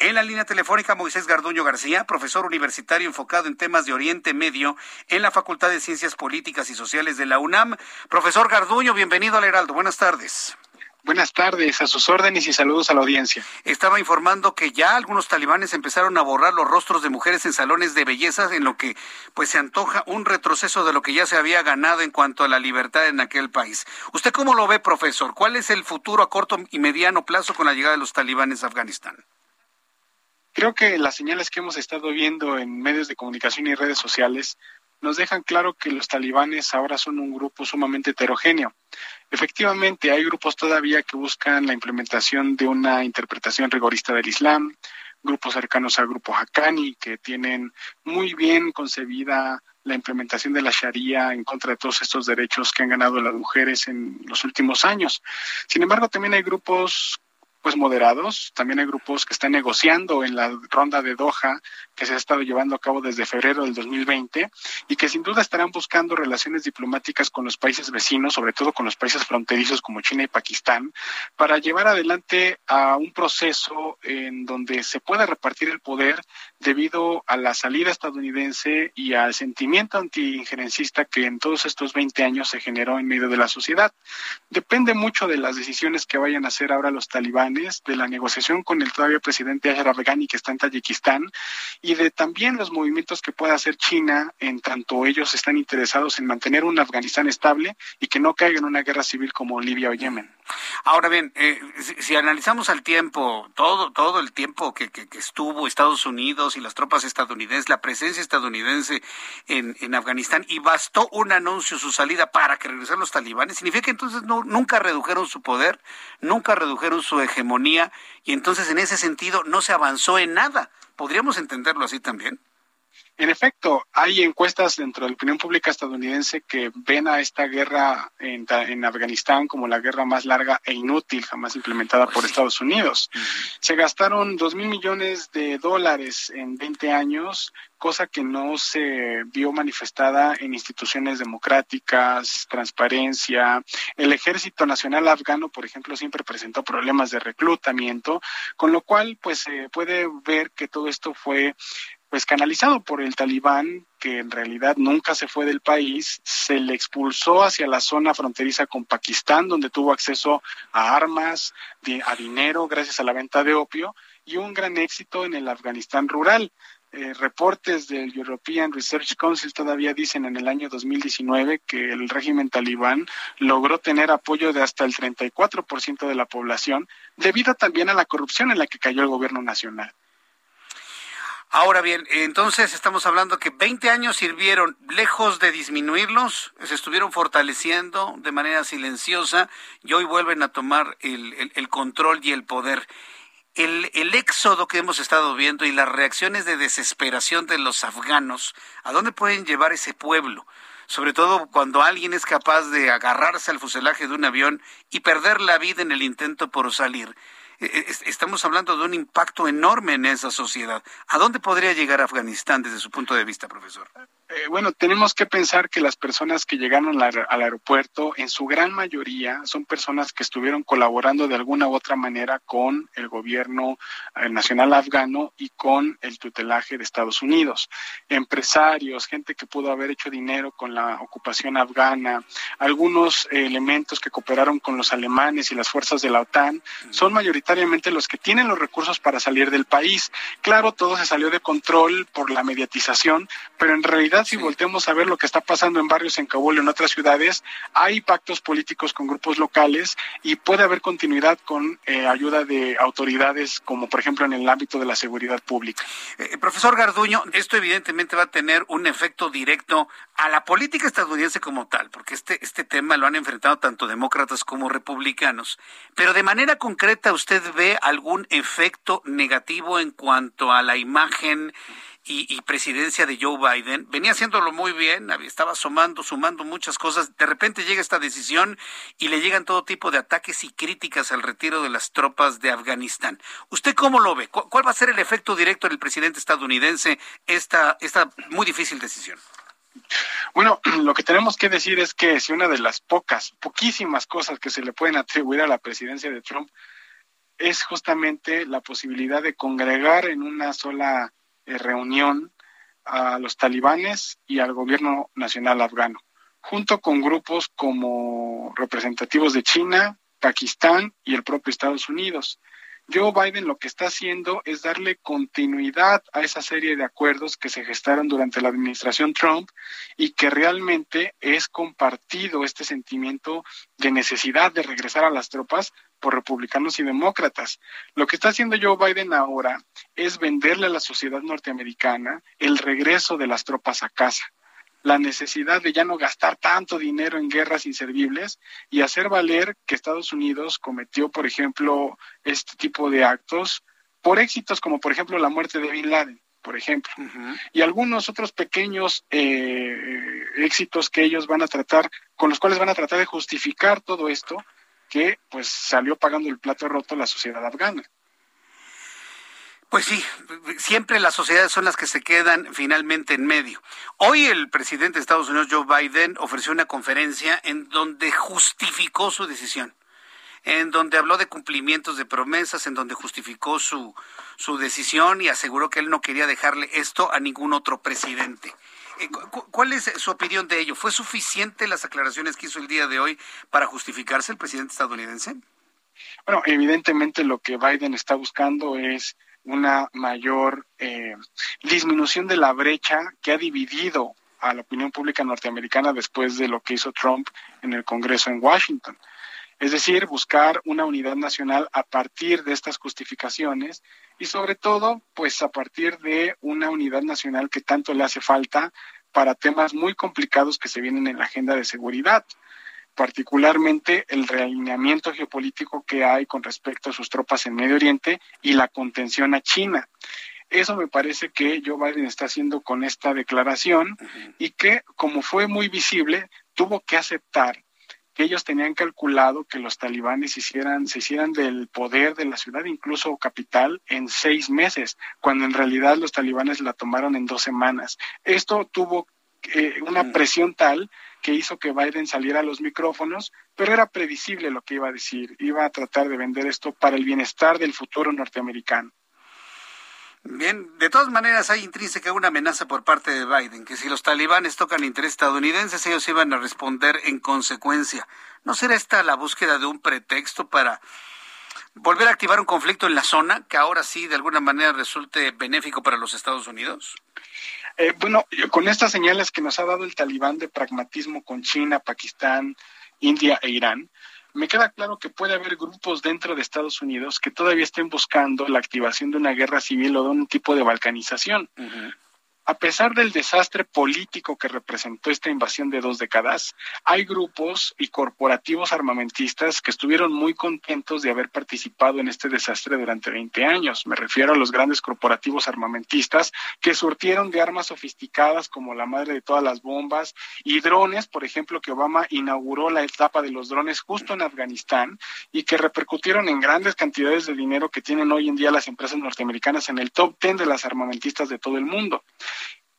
En la línea telefónica, Moisés Garduño García, profesor universitario enfocado en temas de Oriente Medio en la Facultad de Ciencias Políticas y Sociales de la UNAM. Profesor Garduño, bienvenido al Heraldo. Buenas tardes. Buenas tardes, a sus órdenes y saludos a la audiencia. Estaba informando que ya algunos talibanes empezaron a borrar los rostros de mujeres en salones de belleza, en lo que pues se antoja un retroceso de lo que ya se había ganado en cuanto a la libertad en aquel país. ¿Usted cómo lo ve, profesor? ¿Cuál es el futuro a corto y mediano plazo con la llegada de los talibanes a Afganistán? Creo que las señales que hemos estado viendo en medios de comunicación y redes sociales nos dejan claro que los talibanes ahora son un grupo sumamente heterogéneo. Efectivamente, hay grupos todavía que buscan la implementación de una interpretación rigorista del Islam, grupos cercanos al grupo Haqqani que tienen muy bien concebida la implementación de la Sharia en contra de todos estos derechos que han ganado las mujeres en los últimos años. Sin embargo, también hay grupos pues moderados. También hay grupos que están negociando en la ronda de Doha que se ha estado llevando a cabo desde febrero del 2020 y que sin duda estarán buscando relaciones diplomáticas con los países vecinos, sobre todo con los países fronterizos como China y Pakistán, para llevar adelante a un proceso en donde se pueda repartir el poder debido a la salida estadounidense y al sentimiento anti-injerencista que en todos estos 20 años se generó en medio de la sociedad. Depende mucho de las decisiones que vayan a hacer ahora los talibanes, de la negociación con el todavía presidente Ashraf Ghani que está en Tayikistán y de también los movimientos que pueda hacer China en tanto ellos están interesados en mantener un Afganistán estable y que no caiga en una guerra civil como Libia o Yemen. Ahora bien, eh, si, analizamos al tiempo, todo, todo el tiempo que, que, estuvo Estados Unidos y las tropas estadounidenses, la presencia estadounidense en, en, Afganistán, y bastó un anuncio, su salida para que regresaran los talibanes, significa que entonces no, nunca redujeron su poder, nunca redujeron su hegemonía, y entonces en ese sentido no se avanzó en nada. ¿Podríamos entenderlo así también? En efecto, hay encuestas dentro de la opinión pública estadounidense que ven a esta guerra en, en, Afganistán como la guerra más larga e inútil jamás implementada por Estados Unidos. Se gastaron dos mil millones de dólares en 20 años, cosa que no se vio manifestada en instituciones democráticas, transparencia. El Ejército Nacional Afgano, por ejemplo, siempre presentó problemas de reclutamiento, con lo cual, pues se puede ver que todo esto fue pues canalizado por el talibán, que en realidad nunca se fue del país, se le expulsó hacia la zona fronteriza con Pakistán, donde tuvo acceso a armas, a dinero gracias a la venta de opio, y un gran éxito en el Afganistán rural. Eh, reportes del European Research Council todavía dicen en el año 2019 que el régimen talibán logró tener apoyo de hasta el 34% de la población, debido también a la corrupción en la que cayó el gobierno nacional. Ahora bien, entonces estamos hablando que 20 años sirvieron, lejos de disminuirlos, se estuvieron fortaleciendo de manera silenciosa y hoy vuelven a tomar el, el, control y el poder. El, el, éxodo que hemos estado viendo y las reacciones de desesperación de los afganos, ¿a dónde pueden llevar ese pueblo? Sobre todo cuando alguien es capaz de agarrarse al fuselaje de un avión y perder la vida en el intento por salir. Eh, estamos hablando de un impacto enorme en esa sociedad. ¿A dónde podría llegar Afganistán desde su punto de vista, profesor? Eh, bueno, tenemos que pensar que las personas que llegaron al, aeropuerto, en su gran mayoría, son personas que estuvieron colaborando de alguna u otra manera con el gobierno eh, nacional afgano y con el tutelaje de Estados Unidos. Empresarios, gente que pudo haber hecho dinero con la ocupación afgana, algunos elementos que cooperaron con los alemanes y las fuerzas de la OTAN, son mayoritariamente los que tienen los recursos para salir del país. Claro, todo se salió de control por la mediatización, pero en realidad si volteamos a ver lo que está pasando en barrios en Kabul y en otras ciudades, hay pactos políticos con grupos locales y puede haber continuidad con eh, ayuda de autoridades, como por ejemplo en el ámbito de la seguridad pública. Eh, profesor Garduño, esto evidentemente va a tener un efecto directo a la política estadounidense como tal, porque este, este tema lo han enfrentado tanto demócratas como republicanos. Pero de manera concreta, ¿usted ve algún efecto negativo en cuanto a la imagen y, presidencia de Joe Biden, venía haciéndolo muy bien, estaba sumando, sumando muchas cosas. De repente llega esta decisión y le llegan todo tipo de ataques y críticas al retiro de las tropas de Afganistán. ¿Usted cómo lo ve? ¿Cuál va a ser el efecto directo del presidente estadounidense esta, esta muy difícil decisión? Bueno, lo que tenemos que decir es que si una de las pocas, poquísimas cosas que se le pueden atribuir a la presidencia de Trump es justamente la posibilidad de congregar en una sola reunión a los talibanes y al gobierno nacional afgano, junto con grupos como representativos de China, Pakistán y el propio Estados Unidos. Joe Biden lo que está haciendo es darle continuidad a esa serie de acuerdos que se gestaron durante la administración Trump y que realmente es compartido este sentimiento de necesidad de regresar a las tropas por republicanos y demócratas. Lo que está haciendo Joe Biden ahora es venderle a la sociedad norteamericana el regreso de las tropas a casa la necesidad de ya no gastar tanto dinero en guerras inservibles y hacer valer que Estados Unidos cometió, por ejemplo, este tipo de actos por éxitos como, por ejemplo, la muerte de Bin Laden, por ejemplo, y algunos otros pequeños eh, éxitos que ellos van a tratar, con los cuales van a tratar de justificar todo esto que pues salió pagando el plato roto la sociedad afgana. Pues sí, siempre las sociedades son las que se quedan finalmente en medio. Hoy el presidente de Estados Unidos, Joe Biden, ofreció una conferencia en donde justificó su decisión, en donde habló de cumplimientos de promesas, en donde justificó su, su decisión y aseguró que él no quería dejarle esto a ningún otro presidente. Eh, ¿Cuál es su opinión de ello? ¿Fue suficiente las aclaraciones que hizo el día de hoy para justificarse el presidente estadounidense? Bueno, evidentemente lo que Biden está buscando es una mayor eh, disminución de la brecha que ha dividido a la opinión pública norteamericana después de lo que hizo Trump en el Congreso en Washington. Es decir, buscar una unidad nacional a partir de estas justificaciones y sobre todo, pues a partir de una unidad nacional que tanto le hace falta para temas muy complicados que se vienen en la agenda de seguridad particularmente el realineamiento geopolítico que hay con respecto a sus tropas en Medio Oriente y la contención a China. Eso me parece que Joe Biden está haciendo con esta declaración y que, como fue muy visible, tuvo que aceptar que ellos tenían calculado que los talibanes hicieran, se hicieran del poder de la ciudad, incluso capital, en seis meses, cuando en realidad los talibanes la tomaron en dos semanas. Esto tuvo eh, una presión tal que hizo que Biden saliera a los micrófonos, pero era previsible lo que iba a decir. Iba a tratar de vender esto para el bienestar del futuro norteamericano. Bien, de todas maneras hay intrínseca una amenaza por parte de Biden, que si los talibanes tocan interés estadounidenses, ellos iban a responder en consecuencia. ¿No será esta la búsqueda de un pretexto para volver a activar un conflicto en la zona que ahora sí de alguna manera resulte benéfico para los Estados Unidos? Eh, bueno, con estas señales que nos ha dado el talibán de pragmatismo con China, Pakistán, India e Irán, me queda claro que puede haber grupos dentro de Estados Unidos que todavía estén buscando la activación de una guerra civil o de un tipo de balcanización. A pesar del desastre político que representó esta invasión de dos décadas, hay grupos y corporativos armamentistas que estuvieron muy contentos de haber participado en este desastre durante 20 años. Me refiero a los grandes corporativos armamentistas que surtieron de armas sofisticadas como la madre de todas las bombas y drones, por ejemplo, que Obama inauguró la etapa de los drones justo en Afganistán y que repercutieron en grandes cantidades de dinero que tienen hoy en día las empresas norteamericanas en el top 10 de las armamentistas de todo el mundo.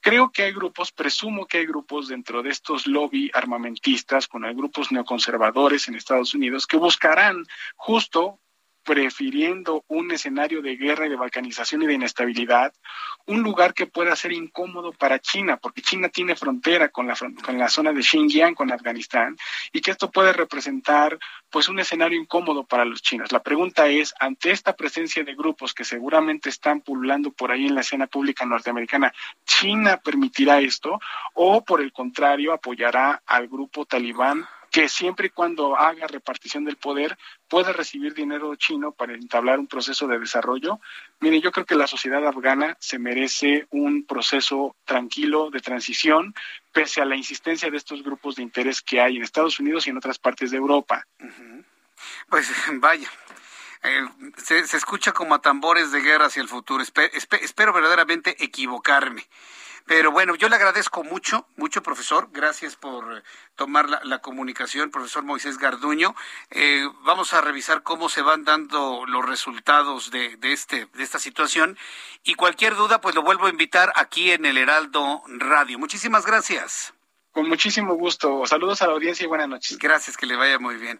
Creo que hay grupos, presumo que hay grupos dentro de estos lobby armamentistas, con hay grupos neoconservadores en Estados Unidos que buscarán justo prefiriendo un escenario de guerra y de balcanización y de inestabilidad, un lugar que pueda ser incómodo para China, porque China tiene frontera con la, con la zona de Xinjiang, con Afganistán, y que esto puede representar pues un escenario incómodo para los chinos. La pregunta es, ante esta presencia de grupos que seguramente están pululando por ahí en la escena pública norteamericana, ¿China permitirá esto o por el contrario apoyará al grupo talibán que siempre y cuando haga repartición del poder pueda recibir dinero chino para entablar un proceso de desarrollo. Mire, yo creo que la sociedad afgana se merece un proceso tranquilo de transición, pese a la insistencia de estos grupos de interés que hay en Estados Unidos y en otras partes de Europa. Pues vaya, eh, se, escucha como a tambores de guerra hacia el futuro. espero verdaderamente equivocarme. Pero bueno, yo le agradezco mucho, mucho, profesor. Gracias por eh, tomar la, comunicación, profesor Moisés Garduño. Eh, vamos a revisar cómo se van dando los resultados de, de, este, de esta situación. Y cualquier duda, pues lo vuelvo a invitar aquí en el Heraldo Radio. Muchísimas gracias. Con muchísimo gusto. Saludos a la audiencia y buenas noches. Gracias, que le vaya muy bien.